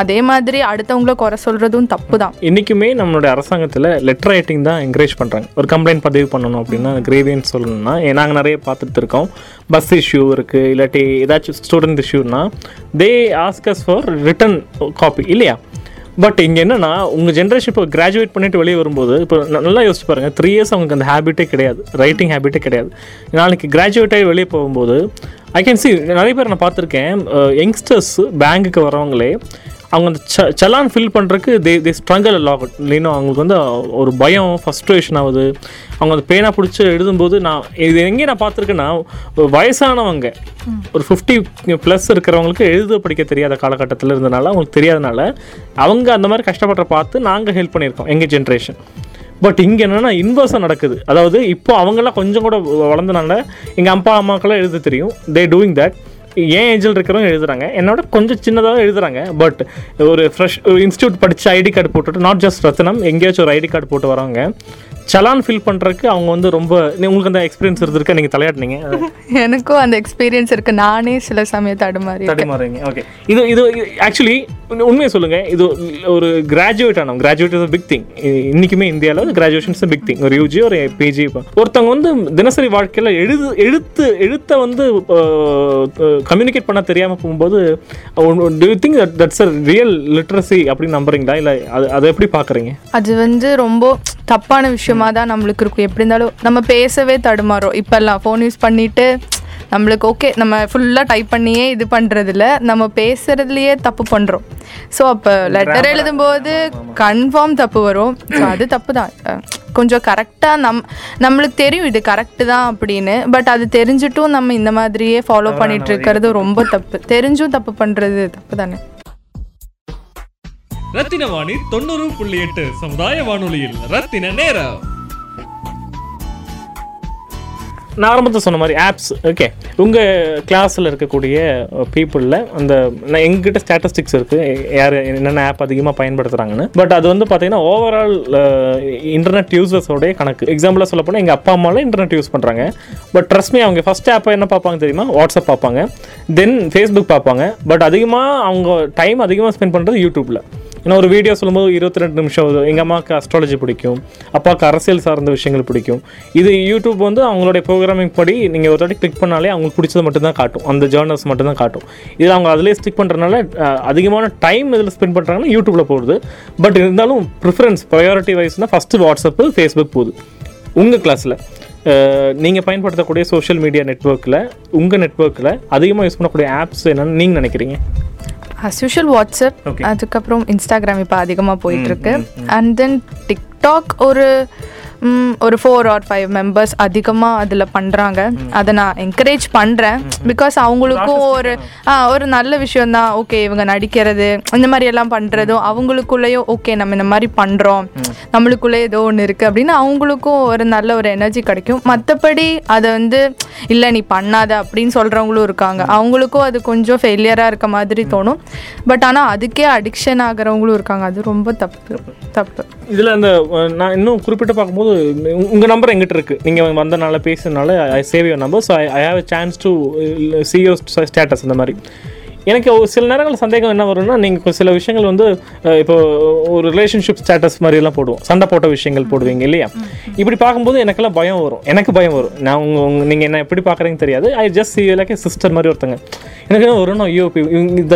அதே மாதிரி அடுத்தவங்கள குறை சொல்கிறதும் தப்பு தான் இன்றைக்குமே நம்மளுடைய அரசாங்கத்தில் லெட்டர் ரைட்டிங் தான் என்கரேஜ் பண்ணுறாங்க ஒரு கம்ப்ளைண்ட் பதிவு பண்ணணும் அப்படின்னா கிரேவியன்ஸ் சொல்லணும்னா நாங்கள் நிறைய பார்த்துட்டு இருக்கோம். பஸ் இஷ்யூ இருக்குது இல்லாட்டி ஏதாச்சும் student இஷ்யூனா they asks for written copy இல்லையா? பட் இங்கே என்னன்னா உங்கள் ஜென்ரேஷன் இப்போ கிராஜுவேட் பண்ணிட்டு வெளியே வரும்போது இப்போ நல்லா யோசிச்சு பாருங்கள் த்ரீ இயர்ஸ் அவங்களுக்கு அந்த ஹேபிட்டே கிடையாது. ரைட்டிங் ஹேபிட்டே கிடையாது. நாளைக்கு கிராஜுவேட் ஆகி வெளியே போகும்போது ஐ கேன் சி நிறைய பேர் நான் பார்த்துருக்கேன் யங்ஸ்டர்ஸ் பேங்குக்கு வரவங்களே அவங்க அந்த ச சலான் ஃபில் பண்ணுறதுக்கு தே தே ஸ்ட்ரங்கல் லாக் இல்லைன்னா அவங்களுக்கு வந்து ஒரு பயம் ஃபஸ்ட்ரேஷன் ஆகுது. அவங்க அந்த பேனா பிடிச்சி எழுதும்போது நான் இது எங்கே நான் பார்த்துருக்கேன்னா ஒரு வயசானவங்க ஒரு ஃபிஃப்டி ப்ளஸ் இருக்கிறவங்களுக்கு எழுத படிக்க தெரியாத காலகட்டத்தில் இருந்தனால அவங்களுக்கு தெரியாதனால அவங்க அந்த மாதிரி கஷ்டப்படுற பார்த்து நாங்கள் ஹெல்ப் பண்ணியிருக்கோம் எங்கள் ஜென்ரேஷன் பட் இங்கே என்னென்னா இன்வர்ஸாக நடக்குது. அதாவது இப்போ அவங்கெல்லாம் கொஞ்சம் கூட வளர்ந்தனால எங்கள் அப்பா அம்மாக்கெல்லாம் எழுத தெரியும். தே டூயிங் தட் ஏன் ஏஜில் இருக்கிறவங்க எழுதுறாங்க. என்னோட கொஞ்சம் சின்னதாக எழுதுறாங்க. பட் ஒரு ஃப்ரெஷ் இன்ஸ்டியூட் படித்த ஐடி கார்டு போட்டுட்டு நாட் ஜஸ்ட் ரத்னம் எங்கேயாச்சும் ஒரு ஐடி கார்டு போட்டு வரவங்க சலான் ஃபில் பண்ணுறதுக்கு அவங்க வந்து ரொம்ப உங்களுக்கு அந்த எக்ஸ்பீரியன்ஸ் இருந்திருக்கா? நீங்கள் தலையாட்டினீங்க. எனக்கும் அந்த எக்ஸ்பீரியன்ஸ் இருக்கு. நானே சில சமயம் தடுமாறி தடுமாறுறீங்க ஓகே இது இது ஆக்சுவலி உண்மையை சொல்லுங்க. இது ஒரு கிராஜுவேட் ஆனவங்க கிராஜுவேட் இஸ் பிக் திங் இன்னைக்குமே இந்தியாவில் கிராஜுவேஷன் இஸ் பிக் திங் ஒரு யூஜி ஒரு பிஜி ஒருத்தவங்க வந்து தினசரி வாழ்க்கையில் எழுது எழுத்து எழுத்தை வந்து கம்யூனிகேட் பண்ண தெரியாமல் போகும்போது do you think that's a real literacy அப்படின்னு நம்புறீங்களா? இல்லை அது அதை எப்படி பார்க்குறீங்க அது வந்து ரொம்ப தப்பான விஷயமா தான் நம்மளுக்கு இருக்கும். எப்படி இருந்தாலும் நம்ம பேசவே தடுமாறோம் இப்போல்லாம் ஃபோன் யூஸ் பண்ணிட்டு நம்மளுக்கு ஓகே நம்ம ஃபுல்லாக டைப் பண்ணியே இது பண்ணுறதில்ல நம்ம பேசுறதுலயே தப்பு பண்ணுறோம் ஸோ அப்போ லெட்டர் எழுதும்போது கன்ஃபார்ம் தப்பு வரும். ஸோ அது தப்பு தான். கொஞ்சம் கரெக்டாக நம் நம்மளுக்கு தெரியும் இது கரெக்டு தான் அப்படின்னு. பட் அது தெரிஞ்சிட்டும் நம்ம இந்த மாதிரியே ஃபாலோ பண்ணிட்டு இருக்கிறது ரொம்ப தப்பு. தெரிஞ்சும் தப்பு பண்ணுறது தப்பு தானே? ரத்தின வாணி தொண்ணூறு புள்ளி எட்டு சமுதாய வானொலியில் ரத்தின நேரம். நான் ஆரம்பத்தில் சொன்ன மாதிரி ஆப்ஸ் ஓகே உங்கள் கிளாஸில் இருக்கக்கூடிய பீப்புளில் அந்த நான் எங்கிட்ட ஸ்டாட்டிஸ்டிக்ஸ் இருக்குது யார் என்னென்ன ஆப் அதிகமாக பயன்படுத்துகிறாங்கன்னு பட் அது வந்து பார்த்தீங்கன்னா ஓவரால் இன்டர்நெட் யூசர்ஸோடைய கணக்கு. எக்ஸாம்பிளாக சொல்ல போனால் எங்கள் அப்பா அம்மாலாம் இன்டர்நெட் யூஸ் பண்ணுறாங்க பட் ட்ரஸ்ட் மீ அவங்க ஃபஸ்ட் ஆப்பை என்ன பார்ப்பாங்க தெரியுமா? வாட்ஸ்அப் பார்ப்பாங்க. தென் ஃபேஸ்புக் பார்ப்பாங்க. பட் அதிகமாக அவங்க டைம் அதிகமாக ஸ்பெண்ட் பண்ணுறது யூடியூப்பில் ஏன்னா ஒரு வீடியோ சொல்லும்போது இருபத்தி ரெண்டு நிமிஷம் எங்கள் அம்மாவுக்கு அஸ்ட்ராலஜி பிடிக்கும். அப்பாவுக்கு அரசியல் சார்ந்த விஷயங்கள் பிடிக்கும். இது யூடியூப் வந்து அவங்களுடைய ப்ரோக்ராமிங் படி நீங்கள் ஒரு தாட்டி கிளிக் பண்ணாலே அவங்களுக்கு பிடிச்சது மட்டும்தான் காட்டும். அந்த ஜேர்னல்ஸ் மட்டும்தான் காட்டும். இதில் அவங்க அதிலே ஸ்டிக் பண்ணுறதுனால அதிகமான டைம் இதில் ஸ்பெண்ட் பண்ணுறாங்கன்னா யூடியூப்பில் போகுது பட் இருந்தாலும் ப்ரிஃபரன்ஸ் ப்ரையாரிட்டி வைஸ்னால் ஃபஸ்ட்டு வாட்ஸ்அப்பு ஃபேஸ்புக் போகுது. உங்கள் கிளாஸில் நீங்கள் பயன்படுத்தக்கூடிய சோஷியல் மீடியா நெட்ஒர்க்கில் உங்கள் நெட்ஒர்க்கில் அதிகமாக யூஸ் பண்ணக்கூடிய ஆப்ஸ் என்னென்னு நீங்கள் நினைக்கிறீங்க? As usual WhatsApp. அதுக்கப்புறம் இன்ஸ்டாகிராம் இப்போ அதிகமாக போயிட்டு இருக்கு அண்ட் தென் டிக்டாக் ஒரு ஒரு ஃபோர் ஆர் ஃபைவ் மெம்பர்ஸ் அதிகமாக அதில் பண்ணுறாங்க அதை நான் என்கரேஜ் பண்ணுறேன் பிகாஸ் அவங்களுக்கும் ஒரு ஒரு நல்ல விஷயம் தான் ஓகே இவங்க நடிக்கிறது இந்த மாதிரி எல்லாம் பண்ணுறதும் அவங்களுக்குள்ளேயும் ஓகே நம்ம இந்த மாதிரி பண்ணுறோம் நம்மளுக்குள்ளே ஏதோ ஒன்று இருக்குது அப்படின்னு அவங்களுக்கும் ஒரு நல்ல ஒரு எனர்ஜி கிடைக்கும். மற்றபடி அதை வந்து இல்லை நீ பண்ணாத அப்படின்னு சொல்கிறவங்களும் இருக்காங்க. அவங்களுக்கும் அது கொஞ்சம் ஃபெயிலியராக இருக்க மாதிரி தோணும். பட் ஆனால் அதுக்கே அடிக்ஷன் ஆகிறவங்களும் இருக்காங்க. அது ரொம்ப தப்பு தப்பு. இதில் அந்த நான் இன்னும் குறிப்பிட்டு பார்க்கும்போது உங்கள் நம்பர் எங்கிட்ட இருக்குது நீங்கள் வந்தனால பேசுனால I save your number so I have chance to see status அந்த மாதிரி. எனக்கு ஒரு சில நேரங்கள் சந்தேகம் என்ன வரும்னா நீங்கள் சில விஷயங்கள் வந்து இப்போ ஒரு ரிலேஷன்ஷிப் ஸ்டேட்டஸ் மாதிரிலாம் போடுவோம். சண்டை போட்ட விஷயங்கள் போடுவீங்க இல்லையா? இப்படி பார்க்கும்போது எனக்கெல்லாம் பயம் வரும். எனக்கு பயம் வரும். நான் உங்க உங்க நீங்கள் என்ன எப்படி பார்க்குறீங்கன்னு தெரியாது. I just see like sister மாதிரி ஒருத்தங்க. எனக்கு வரும்னா ஐயோ இந்த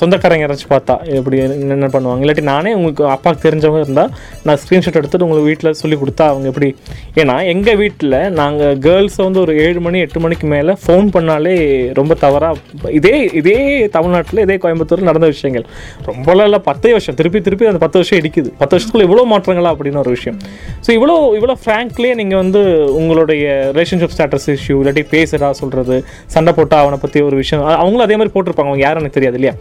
சொந்தக்காரங்க யாராச்சும் பார்த்தா எப்படி என்ன பண்ணுவாங்க? இல்லாட்டி நானே உங்களுக்கு அப்பாவுக்கு தெரிஞ்சவங்க இருந்தால் நான் ஸ்க்ரீன்ஷாட் எடுத்துட்டு உங்களுக்கு வீட்டில் சொல்லி கொடுத்தா அவங்க எப்படி? ஏன்னா எங்கள் வீட்டில் நாங்கள் கேர்ள்ஸை வந்து ஒரு ஏழு மணி எட்டு மணிக்கு மேலே ஃபோன் பண்ணாலே ரொம்ப தவறாக இதே இதே தமிழ்நாட்டில் இதே கோயம்புத்தூர் நடந்த விஷயங்கள். ரொம்பலாம் இல்லை பத்தே வருஷம். திருப்பி திருப்பி அந்த பத்து வருஷம் இடிக்குது. பத்து வருஷத்துக்குள்ள இவ்வளோ மாற்றங்களா? அப்படின்னு ஒரு விஷயம். ஸோ இவ்வளோ இவ்வளோ ஃப்ராங்க்லேயே நீங்கள் வந்து உங்களுடைய ரிலேஷன்ஷிப் ஸ்டேட்டஸ் இஷ்யூ இல்லாட்டி பேசுகிறா சொல்கிறது சண்டை போட்டா அவனை பற்றி ஒரு விஷயம் அவங்களும் அதே மாதிரி போட்டிருப்பாங்க அவங்க யாரும் எனக்கு தெரியாது இல்லையா?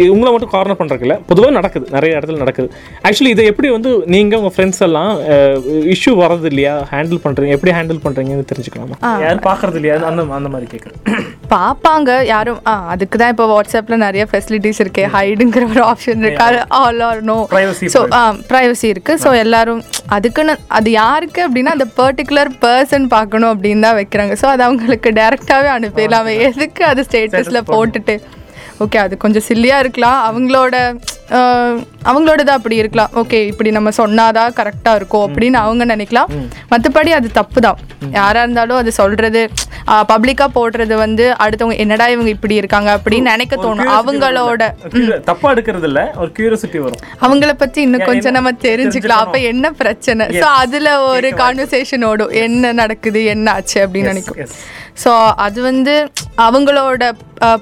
இது உங்களை மட்டும் கார்னர் பண்ணுறதுல பொதுவாக நடக்குது நிறைய இடத்துல நடக்குது. ஆக்சுவலி இதை எப்படி வந்து நீங்கள் உங்கள் ஃப்ரெண்ட்ஸ் எல்லாம் இஷ்யூ வரது இல்லையா? ஹேண்டில் பண்ணுறீங்க எப்படி ஹேண்டில் பண்ணுறீங்கன்னு தெரிஞ்சுக்கலாமா? யாரும் பார்க்கறது இல்லையா? அந்த அந்த மாதிரி கேட்குறேன் பார்ப்பாங்க யாரும் ஆ அதுக்கு தான் இப்போ வாட்ஸ்அப்பில் நிறைய ஃபெசிலிட்டிஸ் இருக்கு ஹைடுங்கிற ஒரு ஆப்ஷன் இருக்கு? All are no Privacy so privacy இருக்கு. ஸோ எல்லாரும் அதுக்குன்னு அது யாருக்கு அப்படின்னா அந்த பர்டிகுலர் பர்சன் பார்க்கணும் அப்படின்னு தான் வைக்கிறாங்க. ஸோ அது அவங்களுக்கு டேரெக்டாகவே அனுப்பிடலாம். எதுக்கு அது ஸ்டேட்டஸில் போட்டுட்டு? ஓகே அது கொஞ்சம் சில்லியாக இருக்கலாம். அவங்களோட அவங்களோடது அப்படி இருக்கலாம். ஓகே இப்படி நம்ம சொன்னாதான் கரெக்டாக இருக்கும் அப்படின்னு அவங்க நினைக்கலாம். மற்றபடி அது தப்பு தான் யாராக இருந்தாலும் அது சொல்கிறது பப்ளிக்காக போடுறது வந்து அடுத்தவங்க என்னடா இவங்க இப்படி இருக்காங்க? அப்படின்னு நினைக்க தோணும். அவங்களோட தப்பா எடுக்கிறது இல்ல ஒரு கியூரியாசிட்டி வரும். அவங்கள பத்தி இன்னும் கொஞ்சம் நம்ம தெரிஞ்சுக்கலாம். அப்ப என்ன பிரச்சனை? ஸோ அதுல ஒரு கான்வர்சேஷன் ஓடும். என்ன நடக்குது என்ன ஆச்சு அப்படின்னு நினைக்கும். ஸோ அது வந்து அவங்களோட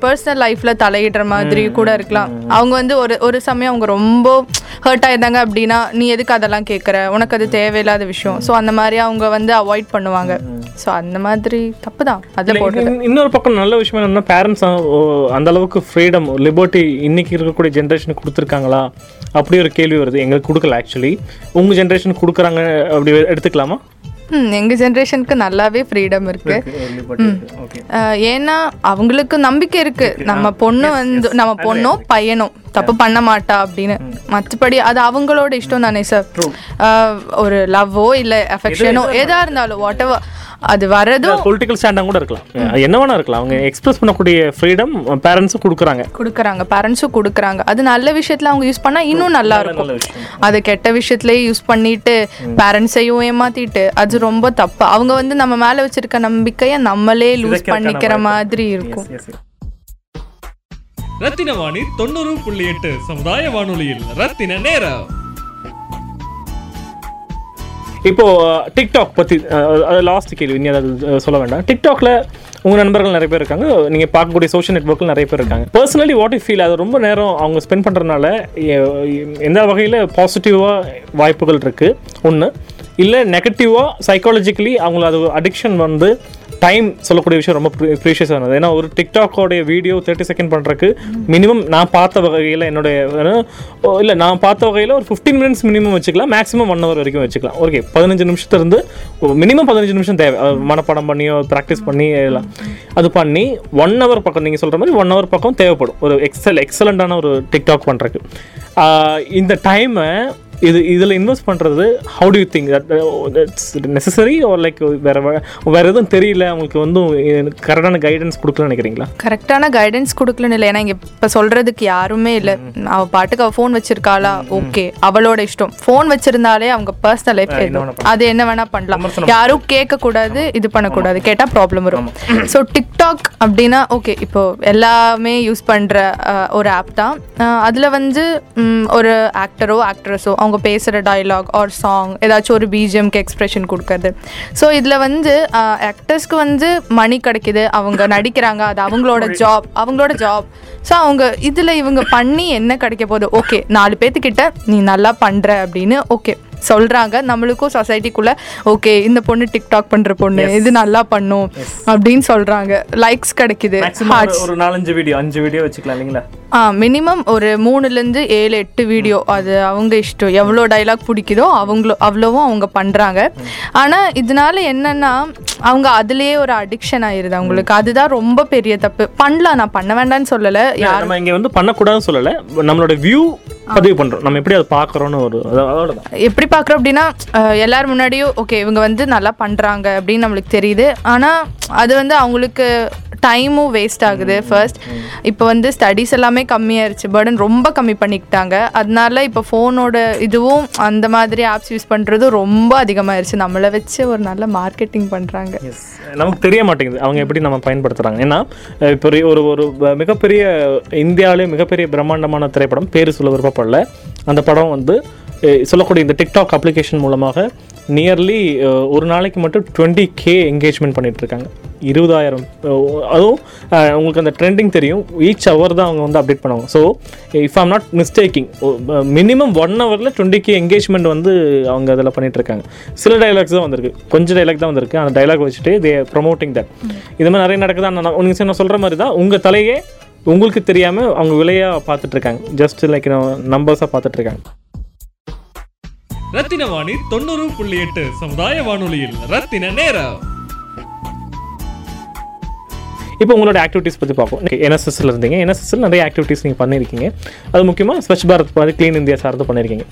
பர்சனல் லைஃப்ல தலையிடுற மாதிரி கூட இருக்கலாம். அவங்க வந்து ஒரு ஒரு சமயம் அவங்க ரொம்ப ஹர்ட் ஆயிருந்தாங்க அப்படின்னா நீ எதுக்கு அதெல்லாம் கேட்குற உனக்கு அது தேவையில்லாத விஷயம். ஸோ அந்த மாதிரி அவங்க வந்து அவாய்ட் பண்ணுவாங்க. ஸோ அந்த மாதிரி தப்பு தான். அதில் போடுறது இன்னொரு பக்கம் நல்ல விஷயம் என்னன்னா பேரண்ட்ஸ் அந்த அளவுக்கு ஃப்ரீடம் லிபர்ட்டி இன்னைக்கு இருக்கக்கூடிய ஜென்ரேஷனுக்கு கொடுத்துருக்காங்களா? அப்படி ஒரு கேள்வி வருது. எங்களுக்கு கொடுக்கல ஆக்சுவலி உங்க ஜென்ரேஷன் கொடுக்குறாங்க அப்படி எடுத்துக்கலாமா? எங்கள் ஜென்ரேஷனுக்கு நல்லாவே ஃப்ரீடம் இருக்கு. ஏன்னா அவங்களுக்கு நம்பிக்கை இருக்கு. நம்ம பொண்ணு வந்து நம்ம பொண்ணோ பையனோ. தப்பு பண்ண மாட்டா அப்படின்னு. மற்றபடி அது அவங்களோட இஷ்டம் தானே சார் ஒரு லவ்வோ இல்லை அஃபெக்ஷனோ எதா இருந்தாலும் வாட் அது வரதும் பொலிட்டிக்கல் ஸ்டாண்டாக கூட இருக்கலாம். அது என்ன வேணா இருக்கலாம். அவங்க எக்ஸ்பிரஸ் பண்ணக்கூடிய ஃப்ரீடம் பேரண்ட்ஸும் கொடுக்குறாங்க. கொடுக்குறாங்க பேரண்ட்ஸும் கொடுக்குறாங்க. அது நல்ல விஷயத்துல அவங்க யூஸ் பண்ணா இன்னும் நல்லா இருக்கும். விஷயம். அது கெட்ட விஷயத்துலயே யூஸ் பண்ணிட்டு பேரண்ட்ஸையும் ஏமாத்திட்டு அது ரொம்ப தப்பு. அவங்க வந்து நம்ம மேல வச்சிருக்க நம்பிக்கையை நம்மளே லூஸ் பண்ணிக்கிற. மாதிரி இருக்கும். ரத்தின வாணி தொண்ணூறு புள்ளி எட்டு சமுதாய வானொலியில் ரத்தின நேரம். இப்போ டிக்டாக் பற்றி அது லாஸ்ட் கேள்வி நீ அதை சொல்ல வேண்டாம். டிக்டாக்ல உங்கள் நண்பர்கள் நிறைய பேர் இருக்காங்க. நீங்கள் பார்க்கக்கூடிய சோஷியல் நெட்ஒர்க்கில் நிறைய பேர் இருக்காங்க. பர்சனலி வாட் யூ ஃபீல் அது ரொம்ப நேரம் அவங்க ஸ்பெண்ட் பண்ணுறதுனால எந்த வகையில் பாசிட்டிவாக வாய்ப்புகள் இருக்குது ஒன்று இல்லை நெகட்டிவாக சைக்காலஜிக்கலி அவங்கள அது அடிக்ஷன் வந்து டைம் சொல்லக்கூடிய விஷயம் ரொம்ப ப்ரீஷியஸ் இருந்தது ஏன்னா ஒரு டிக்டாக்கோடைய வீடியோ தேர்ட்டி செகண்ட் பண்ணுறதுக்கு மினிமம் நான் பார்த்த வகையில் என்னுடைய இல்லை நான் பார்த்த வகையில் ஒரு ஃபிஃப்டீன் மினிட்ஸ் மினிமம் வச்சுக்கலாம். மேக்ஸிமம் ஒன் ஹவர் வரைக்கும் வச்சுக்கலாம். ஓகே பதினஞ்சு நிமிஷத்துலேருந்து மினிமம் பதினஞ்சு நிமிஷம் தேவை. மனப்பாடம் பண்ணியோ ப்ராக்டிஸ் பண்ணி எல்லாம். அது பண்ணி ஒன் ஹவர் பக்கம் நீங்கள் சொல்கிற மாதிரி ஒன் ஹவர் பக்கம் தேவைப்படும். ஒரு எக்ஸல் எக்ஸலண்ட்டான ஒரு டிக்டாக் பண்ணுறதுக்கு இந்த டைமை இது இதில் இன்வெஸ்ட் பண்ணுறது how do you think it's necessary ஒரு லைக் வேற வேற எதுவும் தெரியல அவங்களுக்கு வந்து கரெக்டான கைடன்ஸ் கொடுக்கலன்னு நினைக்கிறீங்களா? கரெக்டான கைடன்ஸ் கொடுக்கலன்னு இல்லை. ஏன்னா இங்கே இப்போ சொல்கிறதுக்கு யாருமே இல்லை. அவள் பாட்டுக்கு அவள் ஃபோன் வச்சிருக்காளா? ஓகே அவளோட இஷ்டம். ஃபோன் வச்சிருந்தாலே அவங்க பர்சனல் லைஃப் அது என்ன வேணா பண்ணலாம். யாரும் கேட்கக்கூடாது இது பண்ணக்கூடாது. கேட்டால் ப்ராப்ளம் வரும். ஸோ டிக்டாக் அப்படின்னா ஓகே இப்போ எல்லாமே யூஸ் பண்ணுற ஒரு ஆப் தான். அதில் வந்து ஒரு ஆக்டரோ ஆக்ட்ரஸோ அவங்க பேசுகிற டயலாக் ஆர் சாங் ஏதாச்சும் ஒரு பிஜிஎம்க்கு எக்ஸ்பிரஷன் கொடுக்கறது. ஸோ இதில் வந்து ஆக்டர்ஸ்க்கு வந்து மணி கிடைக்குது. அவங்க நடிக்கிறாங்க. அது அவங்களோட ஜாப் அவங்களோட ஜாப் ஸோ அவங்க இதில் இவங்க பண்ணி என்ன கிடைக்க போகுது? ஓகே நாலு பேர்த்துக்கிட்ட நீ நல்லா பண்ணுற அப்படின்னு ஓகே சொல்கிறாங்க நம்மளுக்கும் சொசைட்டிக்குள்ளே ஓகே இந்த பொண்ணு டிக்டாக் பண்ணுற பொண்ணு இது நல்லா பண்ணும் அப்படின்னு சொல்கிறாங்க லைக்ஸ் கிடைக்குது. ஒரு நாலஞ்சு வீடியோ அஞ்சு வீடியோ வச்சுக்கலாம் இல்லைங்களா? ஆ மினிமம் ஒரு மூணுலேருந்து ஏழு எட்டு வீடியோ அது அவங்க இஷ்டம். எவ்வளோ டைலாக் பிடிக்குதோ அவங்களோ அவ்வளோவும் அவங்க பண்ணுறாங்க ஆனால் இதனால என்னன்னா அவங்க அதுலேயே ஒரு அடிக்ஷன் ஆயிருது அவங்களுக்கு. அதுதான் ரொம்ப பெரிய தப்பு. பண்ணலாம். நான் பண்ண வேண்டாம்னு சொல்லலை. யார் நம்ம இங்கே வந்து பண்ணக்கூடாதுன்னு சொல்லலை. நம்மளோட வியூ பதிவு பண்ணுறோம் நம்ம எப்படி அதை பார்க்குறோன்னு ஒரு அது- அதோட எப்படி பார்க்குறோம் அப்படின்னா அஹ், எல்லார் முன்னாடியும் ஓகே இவங்க வந்து நல்லா பண்ணுறாங்க அப்படின்னு நம்மளுக்கு தெரியுது. ஆனால் அது வந்து அவங்களுக்கு டைமும் வேஸ்ட் ஆகுது ஃபர்ஸ்ட் இப்போ வந்து ஸ்டடீஸ் எல்லாமே கம்மியாயிருச்சு. பர்டன் ரொம்ப கம்மி பண்ணிக்கிட்டாங்க. அதனால இப்போ ஃபோனோட இதுவும் அந்த மாதிரி ஆப்ஸ் யூஸ் பண்ணுறதும் ரொம்ப அதிகமாயிருச்சு. நம்மளை வச்சு ஒரு நல்ல மார்க்கெட்டிங் பண்ணுறாங்க நமக்கு தெரிய மாட்டேங்குது. அவங்க எப்படி நம்ம பயன்படுத்துகிறாங்க ஏன்னா இப்போ ஒரு- ஒரு மிகப்பெரிய இந்தியாவிலே மிகப்பெரிய பிரம்மாண்டமான திரைப்படம் பேர் சொல்ல விருப்பப்படல. அந்த படம் வந்து சொல்லக்கூடிய இந்த டிக்டாக் அப்ளிகேஷன் மூலமாக நியர்லி ஒரு நாளைக்கு மட்டும் டுவெண்ட்டி கே என்கேஜ்மெண்ட் பண்ணிட்டு இருக்காங்க இருபதாயிரம் அஹ் அதுவும் அஹ் உங்களுக்கு அந்த ட்ரெண்டிங் தெரியும். ஈச் ஹவர் தான் அவங்க வந்து அப்டேட் பண்ணுவாங்க. So if I'm not mistaking minimum one ஹவரில் டுவெண்ட்டி கே என்கேஜ்மெண்ட் வந்து அவங்க அதில் பண்ணிட்டு இருக்காங்க சில டைலாக்ஸ் தான் வந்திருக்கு. கொஞ்சம் டைலாக் தான் வந்திருக்கு. அந்த டைலாக் வச்சுட்டு தே ப்ரொமோட்டிங் தட் இது மாதிரி நிறைய நடக்குது? நான் நீங்கள் நான் சொல்கிற மாதிரி தான் உங்கள் தலையே உங்களுக்கு தெரியாமல் அவங்க விலையாக பார்த்துட்டு இருக்காங்க ஜஸ்ட் லைக் நம்பர்ஸாக பார்த்துட்டு இருக்காங்க ரத்தின வாணி தொண்ணூறு புள்ளி எட்டு சமுதாய வானொலியில். ரத்தின நேரம். இப்போ உங்களோட ஆக்டிவிட்டிஸ் பற்றி பார்ப்போம். என்எஸ்எஸ்ல இருந்தீங்க. என்எஸ்எஸ்ல நிறைய ஆக்டிவிட்டிஸ் நீங்கள் பண்ணியிருக்கீங்க. அது முக்கியமாக ஸ்வச் பாரத் மாதிரி க்ளீன் இந்தியா சார்ந்து பண்ணியிருக்கீங்க.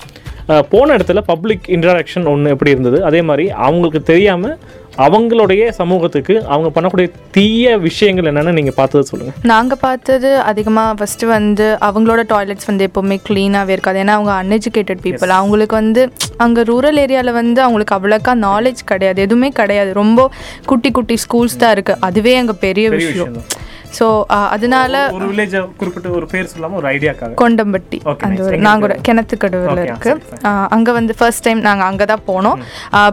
போன இடத்துல பப்ளிக் இன்டராக்ஷன் ஒன்று எப்படி இருந்தது? அதே மாதிரி அவங்களுக்கு தெரியாமல் அவங்களுடைய சமூகத்துக்கு அவங்க பண்ணக்கூடிய தீய விஷயங்கள் என்னென்னு நீங்கள் பார்த்தது சொல்லுங்கள் நாங்கள் பார்த்தது அதிகமாக ஃபஸ்ட்டு வந்து அவங்களோட டாய்லெட்ஸ் வந்து எப்போவுமே க்ளீனாகவே இருக்காது. ஏன்னா அவங்க அன்எஜுகேட்டட் பீப்புள் அவங்களுக்கு வந்து அங்கே ரூரல் ஏரியாவில் வந்து அவங்களுக்கு அவ்வளோக்கா நாலேஜ் கிடையாது. எதுவுமே கிடையாது. ரொம்ப குட்டி குட்டி ஸ்கூல்ஸ் தான் இருக்குது அதுவே அங்கே பெரிய விஷயம். ஸோ அதனால ஒரு வில்லேஜ் குறிப்பிட்ட ஒரு பேர் சொல்லாமல் ஒரு ஐடியாக்காக கொண்டம்பட்டி. அந்த. ஒரு நாங்கள் இருக்கு? கிணத்துக்கடவுல இருக்கு. அங்கே வந்து ஃபர்ஸ்ட் டைம் நாங்கள் அங்கே தான் போனோம்.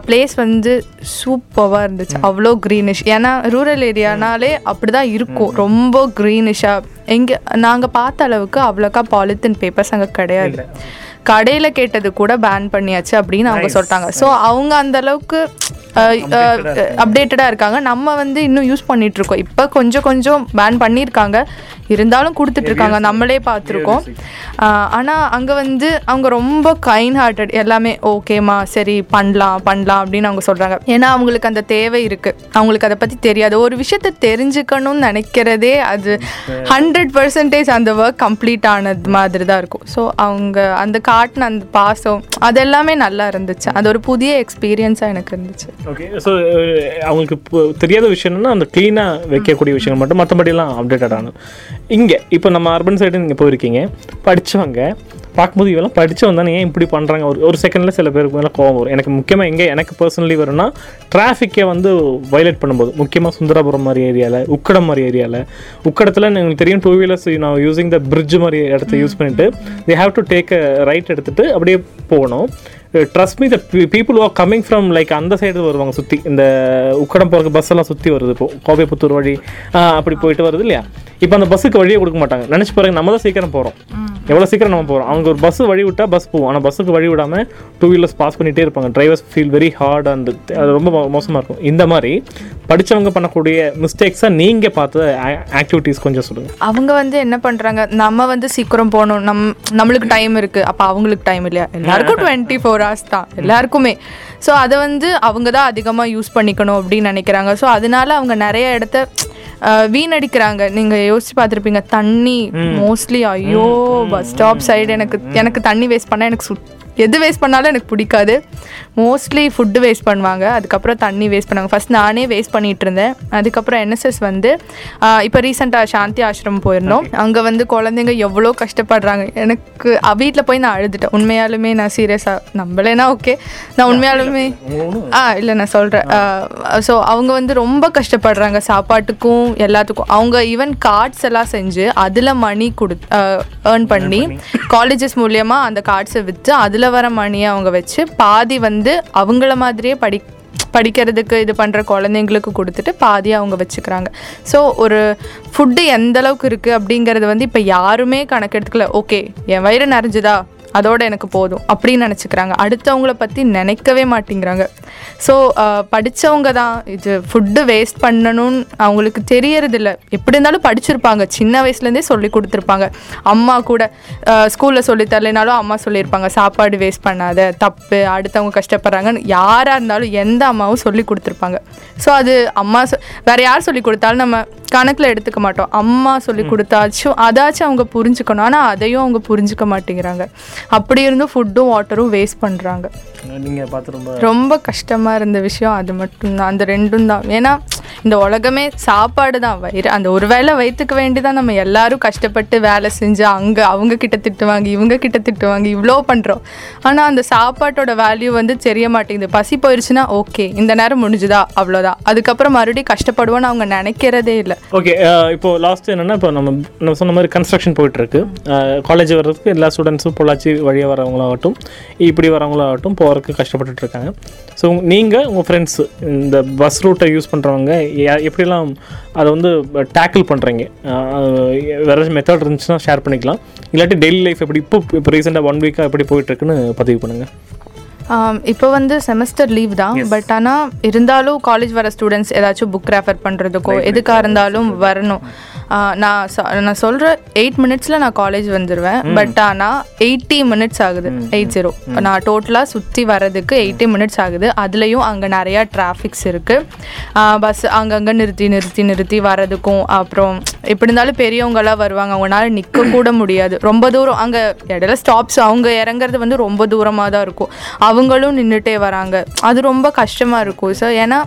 பிளேஸ் வந்து சூப்பராக இருந்துச்சு. அவ்வளோ க்ரீனிஷ் ஏன்னா ரூரல் ஏரியானாலே அப்படி தான் இருக்கும். ரொம்ப க்ரீனிஷாக எங்கே நாங்கள் பார்த்த அளவுக்கு அவ்வளோக்கா பாலித்தீன் பேப்பர்ஸ் அங்கே கிடையாது. கடையில் கேட்டது கூட பேன் பண்ணியாச்சு அப்படின்னு அவங்க சொல்லிட்டாங்க. ஸோ அவங்க அந்த அளவுக்கு அப்டேட்டடாக இருக்காங்க. நம்ம வந்து இன்னும் யூஸ் பண்ணிட்டு இருக்கோம் இப்போ கொஞ்சம் கொஞ்சம் பேன் பண்ணியிருக்காங்க. இருந்தாலும் கொடுத்துட்டு இருக்காங்க நம்மளே பார்த்துருக்கோம். ஆனால் அங்கே வந்து அவங்க ரொம்ப கைண்ட் ஹார்ட்டட் எல்லாமே ஓகேம்மா சரி பண்ணலாம் பண்ணலாம் அப்படின்னு அவங்க சொல்கிறாங்க ஏன்னா அவங்களுக்கு அந்த தேவை இருக்குது அவங்களுக்கு அதை பற்றி தெரியாது. ஒரு விஷயத்தை தெரிஞ்சுக்கணும்னு நினைக்கிறதே அது ஹண்ட்ரட் பர்சன்டேஜ் அந்த ஒர்க் கம்ப்ளீட் ஆனது மாதிரி தான் இருக்கும். ஸோ அவங்க அந்த காட்டின அந்த பாசம் அது எல்லாமே நல்லா இருந்துச்சு. அது ஒரு புதிய எக்ஸ்பீரியன்ஸாக எனக்கு இருந்துச்சு. ஓகே ஸோ அவங்களுக்கு இப்போ தெரியாத விஷயம் என்னன்னா அந்த க்ளீனாக வைக்கக்கூடிய விஷயங்கள் மட்டும் மற்றபடிலாம் அப்டேட்டட் ஆனது. இங்கே இப்போ நம்ம அர்பன் சைடு நீங்கள் போயிருக்கீங்க. படித்தவங்க பார்க்கும்போது இவெல்லாம் படித்தவங்க தானே ஏன் இப்படி பண்ணுறாங்க ஒரு ஒரு செகண்டில் சில பேருக்கு மேலே கோவம் வரும். எனக்கு முக்கியமாக எங்கே எனக்கு பர்சனலி வரும்னா டிராஃபிக்கை வந்து வயலேட் பண்ணும்போது முக்கியமாக சுந்தராபுரம் மாதிரி ஏரியாவில் உக்கடம் மாதிரி ஏரியாவில் உக்கடத்தில் எனக்கு தெரியும் டூ வீலர்ஸ் நான் யூஸிங் த பிரிட்ஜ் மாதிரி இடத்த யூஸ் பண்ணிட்டு they have to take right எடுத்துட்டு அப்படியே போகணும். Trust me the people are coming from like அந்த சைடு வருவாங்க சுற்றி இந்த உக்கடம் போகிறக்கு பஸ் எல்லாம் சுற்றி வருது இப்போ. கோவைப்புத்தூர் வழி அப்படி போயிட்டு வருது இல்லையா? இப்போ அந்த பஸ்ஸுக்கு வழியே கொடுக்க மாட்டாங்க. நினச்சி பாருங்க நம்ம தான் சீக்கிரம் போகிறோம் எவ்வளோ சீக்கிரம் நம்ம போகிறோம் அவங்க ஒரு பஸ் வழி விட்டால் பஸ் போவோம். ஆனால் பஸ்ஸுக்கு வழி விடாமல் டூ வீலர்ஸ் பாஸ் பண்ணிகிட்டே இருப்பாங்க. Drivers feel very hard and அது ரொம்ப மோசமாக இருக்கும். இந்த மாதிரி படித்தவங்க பண்ணக்கூடிய மிஸ்டேக்ஸாக நீங்கள் பார்த்த ஆக்டிவிட்டீஸ் கொஞ்சம் சொல்லுங்கள் அவங்க வந்து என்ன பண்ணுறாங்க நம்ம வந்து சீக்கிரம் போகணும். நம் நம்மளுக்கு டைம் இருக்குது அப்போ அவங்களுக்கு டைம் இல்லையா? எல்லாருக்கும் டுவெண்ட்டி ஃபோர் ஹவர்ஸ் தான். எல்லாருக்குமே. ஸோ அதை வந்து அவங்க தான் அதிகமாக யூஸ் பண்ணிக்கணும் அப்படின்னு நினைக்கிறாங்க. ஸோ அதனால அவங்க நிறைய இடத்த வீணடிக்கிறாங்க. நீங்க யோசிச்சு பார்த்துருப்பீங்க தண்ணி மோஸ்ட்லி ஐயோ பஸ் ஸ்டாப் சைடு எனக்கு எனக்கு தண்ணி வேஸ்ட் பண்ணா எனக்கு சுத் எது வேஸ்ட் பண்ணாலும் எனக்கு பிடிக்காது. மோஸ்ட்லி ஃபுட்டு வேஸ்ட் பண்ணுவாங்க. அதுக்கப்புறம் தண்ணி வேஸ்ட் பண்ணுவாங்க. ஃபஸ்ட் நானே வேஸ்ட் பண்ணிட்டு இருந்தேன். அதுக்கப்புறம் என்எஸ்எஸ் வந்து இப்போ ரீசெண்டாக சாந்தி ஆசிரமம் போயிருந்தோம். அங்கே வந்து குழந்தைங்க எவ்வளோ கஷ்டப்படுறாங்க. எனக்கு வீட்டில் போய் நான் அழுதுட்டேன். உண்மையாலுமே நான் சீரியஸாக நம்பலைன்னா ஓகே நான் உண்மையாலுமே ஆ இல்லை நான் சொல்கிறேன் ஸோ அவங்க வந்து ரொம்ப கஷ்டப்படுறாங்க. சாப்பாட்டுக்கும் எல்லாத்துக்கும். அவங்க ஈவன் கார்ட்ஸ் எல்லாம் செஞ்சு அதில் மணி கொடு ஏர்ன் பண்ணி காலேஜஸ் மூலியமாக அந்த கார்ட்ஸை விற்று அதில் வர அவங்க வச்சு பாதி வந்து அவங்கள மாதிரியே படி படிக்கிறதுக்கு இது பண்ணுற குழந்தைங்களுக்கு கொடுத்துட்டு பாதியை அவங்க வச்சுக்கிறாங்க. ஸோ ஒரு ஃபுட்டு எந்தளவுக்கு இருக்குது அப்படிங்கிறது வந்து இப்போ யாருமே கணக்கெடுத்துக்கல. ஓகே என் வயிறு நிறைஞ்சுதா? அதோட எனக்கு போதும் அப்படின்னு நினச்சிக்கிறாங்க. அடுத்தவங்கள பற்றி நினைக்கவே மாட்டேங்கிறாங்க. ஸோ படித்தவங்க தான் இது ஃபுட்டு வேஸ்ட் பண்ணணும்னு அவங்களுக்கு தெரியறதில்ல. எப்படி இருந்தாலும் படிச்சிருப்பாங்க. சின்ன வயசுலேருந்தே சொல்லி கொடுத்துருப்பாங்க. அம்மா கூட ஸ்கூலில் சொல்லி தரலைனாலும் அம்மா சொல்லியிருப்பாங்க. சாப்பாடு வேஸ்ட் பண்ணாத தப்பு அடுத்தவங்க கஷ்டப்படுறாங்கன்னு யாராக இருந்தாலும் எந்த அம்மாவும் சொல்லி கொடுத்துருப்பாங்க. ஸோ அது அம்மா சொ- வேற யார் சொல்லி கொடுத்தாலும் நம்ம கணக்கில் எடுத்துக்க மாட்டோம். அம்மா சொல்லி கொடுத்தாச்சும் அதாச்சும் அவங்க புரிஞ்சுக்கணும். ஆனால் அதையும் அவங்க புரிஞ்சுக்க மாட்டேங்கிறாங்க. அப்படி இருந்தும் ஃபுட்டும் வாட்டரும் வேஸ்ட் பண்ணுறாங்க நீங்கள் பார்த்து ரொம்ப ரொம்ப கஷ்டமாக இருந்த விஷயம் அது மட்டும்தான். அந்த ரெண்டும் தான். ஏன்னா இந்த உலகமே சாப்பாடு தான் வயிறு அந்த ஒரு வேளை வயிற்றுக்கு வேண்டி தான் நம்ம எல்லாரும் கஷ்டப்பட்டு வேலை செஞ்சு அங்கே அவங்க கிட்ட திட்டு வாங்கி இவங்க கிட்ட திட்டு வாங்கி இவ்வளோ பண்ணுறோம் ஆனால் அந்த சாப்பாட்டோட வேல்யூ வந்து தெரிய மாட்டேங்குது. பசி போயிடுச்சுன்னா ஓகே இந்த நேரம் முடிஞ்சுதா? அவ்வளோதான் அதுக்கப்புறம் மறுபடியும் கஷ்டப்படுவோன்னு அவங்க நினைக்கிறதே இல்லை. ஓகே இப்போ லாஸ்ட் என்னன்னா இப்போ நம்ம நம்ம சொன்ன மாதிரி கன்ஸ்ட்ரக்ஷன் போயிட்டு இருக்கு. காலேஜ் வர்றதுக்கு எல்லா ஸ்டூடெண்ட்ஸும் பொள்ளாச்சி வழியாக வரவங்களாகட்டும் இப்படி வரவங்களாகட்டும் போகிறதுக்கு கஷ்டப்பட்டுட்டு இருக்காங்க ஸோ நீங்கள் உங்கள் ஃப்ரெண்ட்ஸ் இந்த பஸ் ரூட்டை யூஸ் பண்ணுறவங்க எப்படிலாம் அதை வந்து டேக்கிள் பண்ணுறீங்க வேறு மெத்தட் இருந்துச்சுன்னா ஷேர் பண்ணிக்கலாம். இல்லாட்டி டெய்லி லைஃப் எப்படி இப்போ இப்போ ரீசெண்டாக ஒன் வீக்காக எப்படி போயிட்டுருக்குன்னு பதிவு பண்ணுங்கள் இப்போ வந்து செமஸ்டர் லீவ் தான் பட் ஆனால் இருந்தாலும் காலேஜ் வர ஸ்டூடெண்ட்ஸ் ஏதாச்சும் புக் ரெஃபர் பண்ணுறதுக்கோ எதுக்காக இருந்தாலும் வரணும். நான் நான் சொல்கிற எயிட் மினிட்ஸில் நான் காலேஜ் வந்துடுவேன் பட் ஆனால் எயிட்டி மினிட்ஸ் ஆகுது எயிட் ஜீரோ நான் டோட்டலாக சுற்றி வர்றதுக்கு எயிட்டி மினிட்ஸ் ஆகுது. அதுலேயும் அங்கே நிறையா டிராஃபிக்ஸ் இருக்குது பஸ் அங்கங்கே நிறுத்தி நிறுத்தி நிறுத்தி வர்றதுக்கும் அப்புறம் எப்படி இருந்தாலும் பெரியவங்களாம் வருவாங்க அவங்களால நிற்க கூட முடியாது. ரொம்ப தூரம் அங்கே இடையில ஸ்டாப்ஸ் அவங்க இறங்குறது வந்து ரொம்ப தூரமாக தான் இருக்கும் அவங்களும் நின்றுட்டே வராங்க. அது ரொம்ப கஷ்டமாக இருக்கும். ஸோ ஏன்னா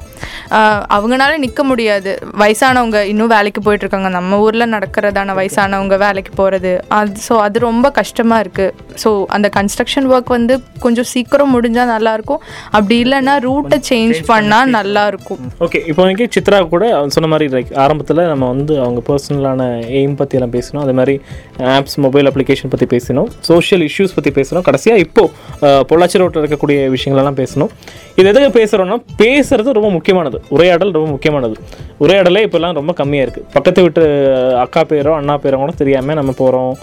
ஆஹ், அவங்கனால நிற்க முடியாது. வயசானவங்க இன்னும் வேலைக்கு போயிட்டு இருக்காங்க நம்ம ஊரில் நடக்கிறதான வயசானவங்க வேலைக்கு போகிறது அது ஸோ அது ரொம்ப கஷ்டமாக இருக்குது ஸோ அந்த கன்ஸ்ட்ரக்ஷன் ஒர்க் வந்து கொஞ்சம் சீக்கிரம் முடிஞ்சால் நல்லாயிருக்கும். அப்படி இல்லைன்னா ரூட்டை சேஞ்ச் பண்ணால் நல்லாயிருக்கும். ஓகே இப்போ வரைக்கும் சித்ரா கூட சொன்ன மாதிரி லைக் ஆரம்பத்தில் நம்ம வந்து அவங்க பர்சனலான எய்ம் பற்றி எல்லாம் பேசினோம். அதே மாதிரி ஆப்ஸ் மொபைல் அப்ளிகேஷன் பற்றி பேசினோம். சோஷியல் இஷ்யூஸ் பற்றி பேசினோம். கடைசியாக இப்போ அஹ், பொள்ளாச்சி ரோட்டில் இருக்கக்கூடிய விஷயங்களெல்லாம் பேசணும். இது எதுக்கு பேசுகிறோன்னா பேசுறது ரொம்ப முக்கியமானது. உரையாடல் ரொம்ப முக்கியமானது. உரையாடலே இப்போல்லாம் ரொம்ப கம்மியாக இருக்குது பக்கத்து வீட்டு அக்கா பேரோ அண்ணா பேரோ கூட தெரியாமல் நம்ம போகிறோம்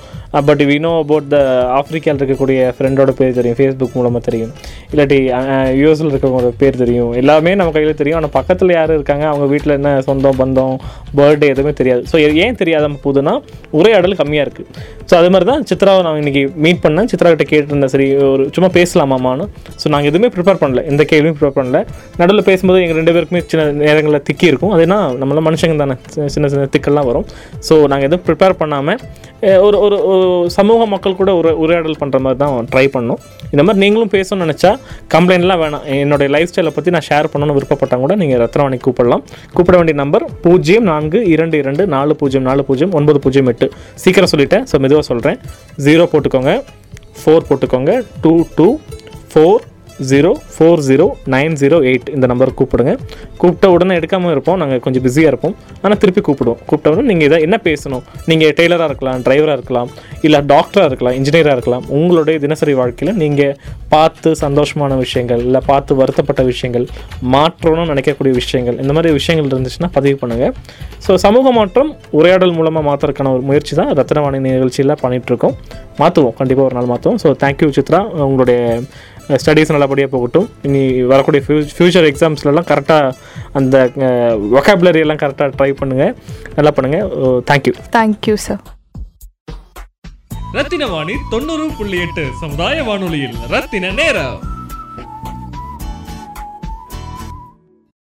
but we know about the ஆஃப்ரிக்காவில் இருக்கக்கூடிய ஃப்ரெண்டோட பேர் தெரியும் ஃபேஸ்புக் மூலமாக தெரியும். இல்லாட்டி uh, uh, யூஎஸில் இருக்கவங்களோட பேர் தெரியும். எல்லாமே நம்ம கையில் தெரியும். ஆனால் பக்கத்தில் யார் இருக்காங்க? அவங்க வீட்டில் என்ன சொந்தம் பந்தம் பர்த்டே எதுவுமே தெரியாது. ஸோ ஏன் தெரியாத போதுன்னா உரையாடல் கம்மியாக இருக்குது ஸோ அது மாதிரி தான் சித்ராவை நான் இன்னைக்கு மீட் பண்ணேன். சித்ரா கிட்ட கேட்டிருந்தேன் சரி ஒரு சும்மா பேசலாமாமான்னு. ஸோ நாங்கள் எதுவுமே ப்ரிப்பேர் பண்ணல. எந்த கேள்வியும் ப்ரிப்பேர் பண்ணல. நடுவில் பேசும்போது எங்கள் ரெண்டு பேருக்குமே சின்ன நேரங்களில் திக்கி இருக்கும். அதுனா நம்மளாம் மனுஷங்க தானே. சின்ன சின்ன திக்கெல்லாம் வரும். ஸோ நாங்கள் எதுவும் ப்ரிப்பேர் பண்ணாமல் ஒரு ஒரு ஒரு சமூக மக்கள் கூட உரை உரையாடல் பண்ணுற மாதிரி தான் ட்ரை பண்ணோம். இந்த மாதிரி நீங்களும் பேசணும்னு நினச்சா கம்ப்ளைண்ட்லாம் வேணாம். என்னுடைய லைஃப் ஸ்டைலை பற்றி நான் ஷேர் பண்ணணும்னு விருப்பப்பட்டால் கூட நீங்கள் ரத்னவாணி கூப்பிடலாம். கூப்பிட வேண்டிய நம்பர் பூஜ்ஜியம் நான்கு இரண்டு இரண்டு நாலு பூஜ்ஜியம் நாலு பூஜ்ஜியம் ஒன்பது பூஜ்ஜியம் எட்டு. சீக்கிரம் சொல்லிட்டேன். ஸோ மெதுவாக சொல்கிறேன் ஜீரோ போட்டுக்கோங்க. ஃபோர் போட்டுக்கோங்க. Two two four zero four zero nine zero eight இந்த நம்பருக்கு கூப்பிடுங்க. கூப்பிட்ட உடனே எடுக்காமல் இருப்போம். நாங்கள் கொஞ்சம் பிஸியாக இருப்போம். ஆனால் திருப்பி கூப்பிடுவோம். கூப்பிட்ட உடனே நீங்கள் இதை என்ன பேசணும்? நீங்கள் டெய்லராக இருக்கலாம் டிரைவராக இருக்கலாம் இல்லை டாக்டராக இருக்கலாம் இன்ஜினியராக இருக்கலாம் உங்களுடைய தினசரி வாழ்க்கையில் நீங்கள் பார்த்து சந்தோஷமான விஷயங்கள் இல்லை பார்த்து வருத்தப்பட்ட விஷயங்கள் மாற்றணும்னு நினைக்கக்கூடிய விஷயங்கள் இந்த மாதிரி விஷயங்கள் இருந்துச்சுன்னா பதிவு பண்ணுங்கள் ஸோ சமூக மாற்றம் உரையாடல் மூலமாக மாற்றுறதுக்கான ஒரு முயற்சி தான் ரத்னவாணி நிகழ்ச்சியில் பண்ணிகிட்ருக்கோம் மாற்றுவோம் கண்டிப்பாக ஒரு நாள் மாற்றுவோம் ஸோ தேங்க்யூ சித்ரா. உங்களுடைய ஸ்டடீஸ் நல்லபடியாக போகட்டும். இனி வரக்கூடிய ஃபியூ ஃப்யூச்சர் எக்ஸாம்ஸ்லலாம் கரெக்டாக அந்த vocabulary எல்லாம் கரெக்டாக ட்ரை பண்ணுங்கள் நல்லா பண்ணுங்கள் thank you thank you sir Rathina Vani தொண்ணூறு புள்ளி எட்டு சமுதாய வானொலியில் ரத்தின நேரம்.